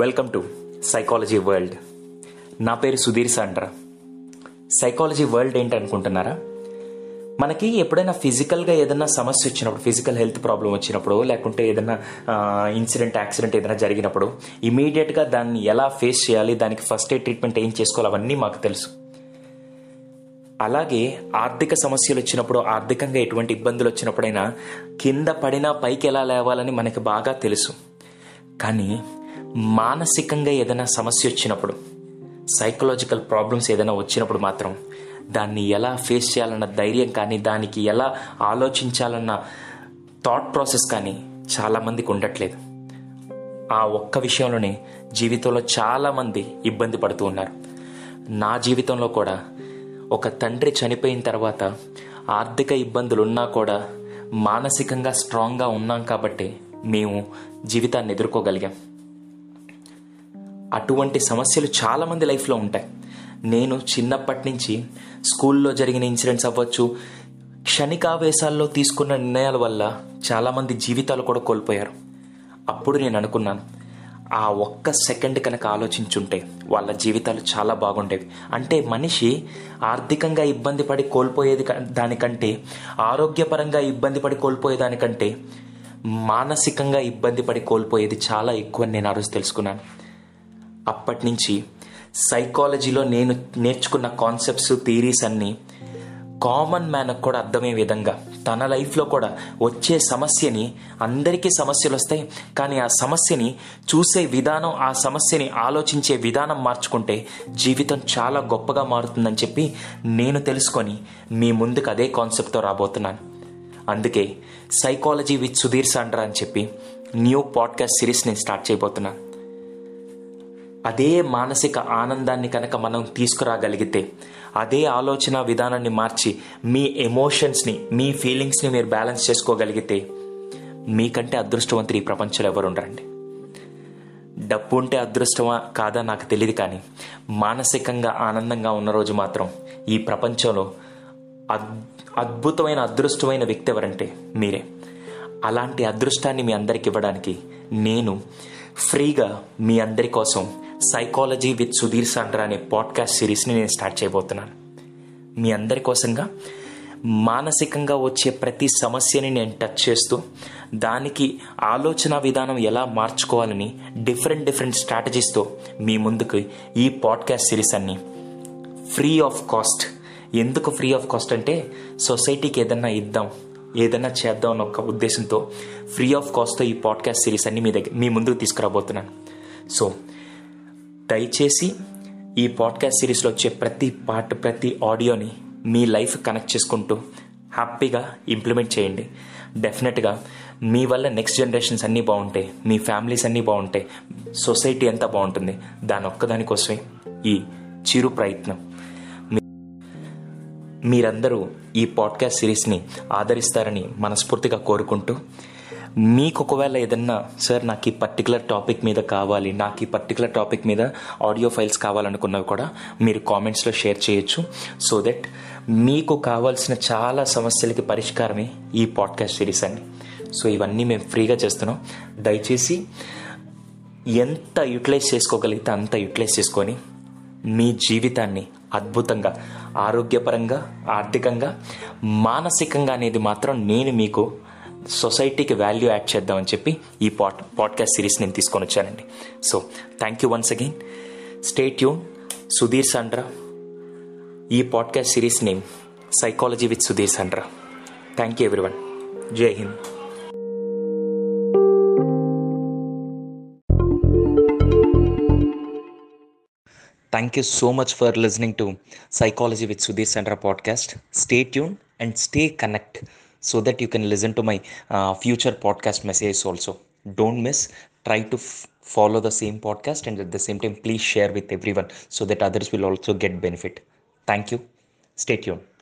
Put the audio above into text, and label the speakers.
Speaker 1: Welcome to psychology world నా పేరు Sudheer Sandra. Psychology world ఏంటి అనుకుంటున్నారా మనకి ఎప్పుడైనా ఫిజికల్గా ఏదైనా సమస్య వచ్చినప్పుడు ఫిజికల్ హెల్త్ ప్రాబ్లం వచ్చినప్పుడు లేకుంటే ఏదైనా ఇన్సిడెంట్ యాక్సిడెంట్ ఏదైనా జరిగినప్పుడు ఇమీడియట్గా దాన్ని ఎలా ఫేస్ చేయాలి దానికి ఫస్ట్ ఎయిడ్ ట్రీట్మెంట్ ఏం చేసుకోవాలి అవన్నీ మాకు తెలుసు. అలాగే ఆర్థిక సమస్యలు వచ్చినప్పుడు ఆర్థికంగా ఎటువంటి ఇబ్బందులు వచ్చినప్పుడైనా కింద పడినా పైకి ఎలా లేవాలని మనకి బాగా తెలుసు. కానీ మానసికంగా ఏదైనా సమస్య వచ్చినప్పుడు సైకలాజికల్ ప్రాబ్లమ్స్ ఏదైనా వచ్చినప్పుడు మాత్రం దాన్ని ఎలా ఫేస్ చేయాలన్న ధైర్యం కానీ దానికి ఎలా ఆలోచించాలన్న థాట్ ప్రాసెస్ కానీ చాలామందికి ఉండట్లేదు. ఆ ఒక్క విషయంలోనే జీవితంలో చాలామంది ఇబ్బంది పడుతూ ఉన్నారు. నా జీవితంలో కూడా ఒక తండ్రి చనిపోయిన తర్వాత ఆర్థిక ఇబ్బందులు ఉన్నా కూడా మానసికంగా స్ట్రాంగ్గా ఉన్నాం కాబట్టి మేము జీవితాన్ని ఎదుర్కోగలిగాం. అటువంటి సమస్యలు చాలామంది లైఫ్లో ఉంటాయి. నేను చిన్నప్పటి నుంచి స్కూల్లో జరిగిన ఇన్సిడెంట్స్ అవ్వచ్చు క్షణికావేశాల్లో తీసుకున్న నిర్ణయాల వల్ల చాలామంది జీవితాలు కూడా కోల్పోయారు. అప్పుడు నేను అనుకున్నాను ఆ ఒక్క సెకండ్ కనుక ఆలోచించుంటే వాళ్ళ జీవితాలు చాలా బాగుండేవి. అంటే మనిషి ఆర్థికంగా ఇబ్బంది పడి కోల్పోయేది దానికంటే ఆరోగ్యపరంగా ఇబ్బంది పడి కోల్పోయేదానికంటే మానసికంగా ఇబ్బంది పడి కోల్పోయేది చాలా ఎక్కువ నేను ఆ రోజు తెలుసుకున్నాను. అప్పటి నుంచి సైకాలజీలో నేను నేర్చుకున్న కాన్సెప్ట్స్ థీరీస్ అన్నీ కామన్ మ్యాన్కు కూడా అర్థమయ్యే విధంగా తన లైఫ్లో కూడా వచ్చే సమస్యని అందరికీ సమస్యలు వస్తాయి కానీ ఆ సమస్యని చూసే విధానం ఆ సమస్యని ఆలోచించే విధానం మార్చుకుంటే జీవితం చాలా గొప్పగా మారుతుందని చెప్పి నేను తెలుసుకొని మీ ముందుకు అదే కాన్సెప్ట్తో రాబోతున్నాను. అందుకే సైకాలజీ విత్ సుధీర్ సాండ్రా అని చెప్పి న్యూ పాడ్కాస్ట్ సిరీస్ నేను స్టార్ట్ చేయబోతున్నాను. అదే మానసిక ఆనందాన్ని కనుక మనం తీసుకురాగలిగితే అదే ఆలోచన విధానాన్ని మార్చి మీ ఎమోషన్స్ని మీ ఫీలింగ్స్ని మీరు బ్యాలెన్స్ చేసుకోగలిగితే మీకంటే అదృష్టవంతులు ఈ ప్రపంచంలో ఎవరు ఉండరండి. డబ్బు ఉంటే అదృష్టమా కాదా నాకు తెలియదు కానీ మానసికంగా ఆనందంగా ఉన్న రోజు మాత్రం ఈ ప్రపంచంలో అద్ అద్భుతమైన అదృష్టమైన వ్యక్తి ఎవరంటే మీరే. అలాంటి అదృష్టాన్ని మీ అందరికి ఇవ్వడానికి నేను ఫ్రీగా మీ అందరి కోసం సైకాలజీ విత్ సుధీర్ సండ్ర అనే పాడ్కాస్ట్ సిరీస్ని నేను స్టార్ట్ చేయబోతున్నాను. మీ అందరి కోసంగా మానసికంగా వచ్చే ప్రతి సమస్యని నేను టచ్ చేస్తూ దానికి ఆలోచన విధానం ఎలా మార్చుకోవాలని డిఫరెంట్ డిఫరెంట్ స్ట్రాటజీస్తో మీ ముందుకు ఈ పాడ్కాస్ట్ సిరీస్ అన్ని ఫ్రీ ఆఫ్ కాస్ట్ ఎందుకు ఫ్రీ ఆఫ్ కాస్ట్ అంటే సొసైటీకి ఏదన్నా ఇద్దాం ఏదన్నా చేద్దాం అన్న ఒక ఉద్దేశంతో ఫ్రీ ఆఫ్ కాస్ట్తో ఈ పాడ్కాస్ట్ సిరీస్ అన్ని మీ దగ్గర మీ ముందుకు తీసుకురాబోతున్నాను. సో దయచేసి ఈ పాడ్కాస్ట్ సిరీస్లో వచ్చే ప్రతి పార్ట్ ప్రతి ఆడియోని మీ లైఫ్ కనెక్ట్ చేసుకుంటూ హ్యాపీగా ఇంప్లిమెంట్ చేయండి. డెఫినెట్గా మీ వల్ల నెక్స్ట్ జనరేషన్స్ అన్నీ బాగుంటాయి మీ ఫ్యామిలీస్ అన్నీ బాగుంటాయి సొసైటీ అంతా బాగుంటుంది. దాని ఒక్కదానికోసమే ఈ చిరు ప్రయత్నం. మీరందరూ ఈ పాడ్కాస్ట్ సిరీస్ని ఆదరిస్తారని మనస్ఫూర్తిగా కోరుకుంటూ మీకు ఒకవేళ ఏదన్నా సార్ నాకు ఈ పర్టికులర్ టాపిక్ మీద కావాలి నాకు ఈ పర్టికులర్ టాపిక్ మీద ఆడియో ఫైల్స్ కావాలనుకున్నవి కూడా మీరు కామెంట్స్లో షేర్ చేయొచ్చు సో దట్ మీకు కావాల్సిన చాలా సమస్యలకి పరిష్కారమే ఈ పాడ్కాస్ట్ సిరీస్ అండి. సో ఇవన్నీ మేము ఫ్రీగా చేస్తున్నాం. దయచేసి ఎంత యూటిలైజ్ చేసుకోగలిగితే అంత యూటిలైజ్ చేసుకొని మీ జీవితాన్ని అద్భుతంగా ఆరోగ్యపరంగా ఆర్థికంగా మానసికంగా అనేది మాత్రం నేను మీకు సొసైటీకి వాల్యూ యాడ్ చేద్దామని చెప్పి ఈ పాడ్ పాడ్కాస్ట్ సిరీస్ నేను తీసుకొని వచ్చానండి. So thank you once again stay tune Sudheer Sandra. ఈ podcast series name psychology with Sudheer Sandra. Thank you everyone Jai Hind. Thank you so much for listening to psychology with Sudheer Sandra podcast stay tune and stay connect so that you can listen to my uh, future podcast messages also. Don't miss. Try to f- follow the same podcast and at the same time, please share with everyone so that others will also get benefit. Thank you. Stay tuned.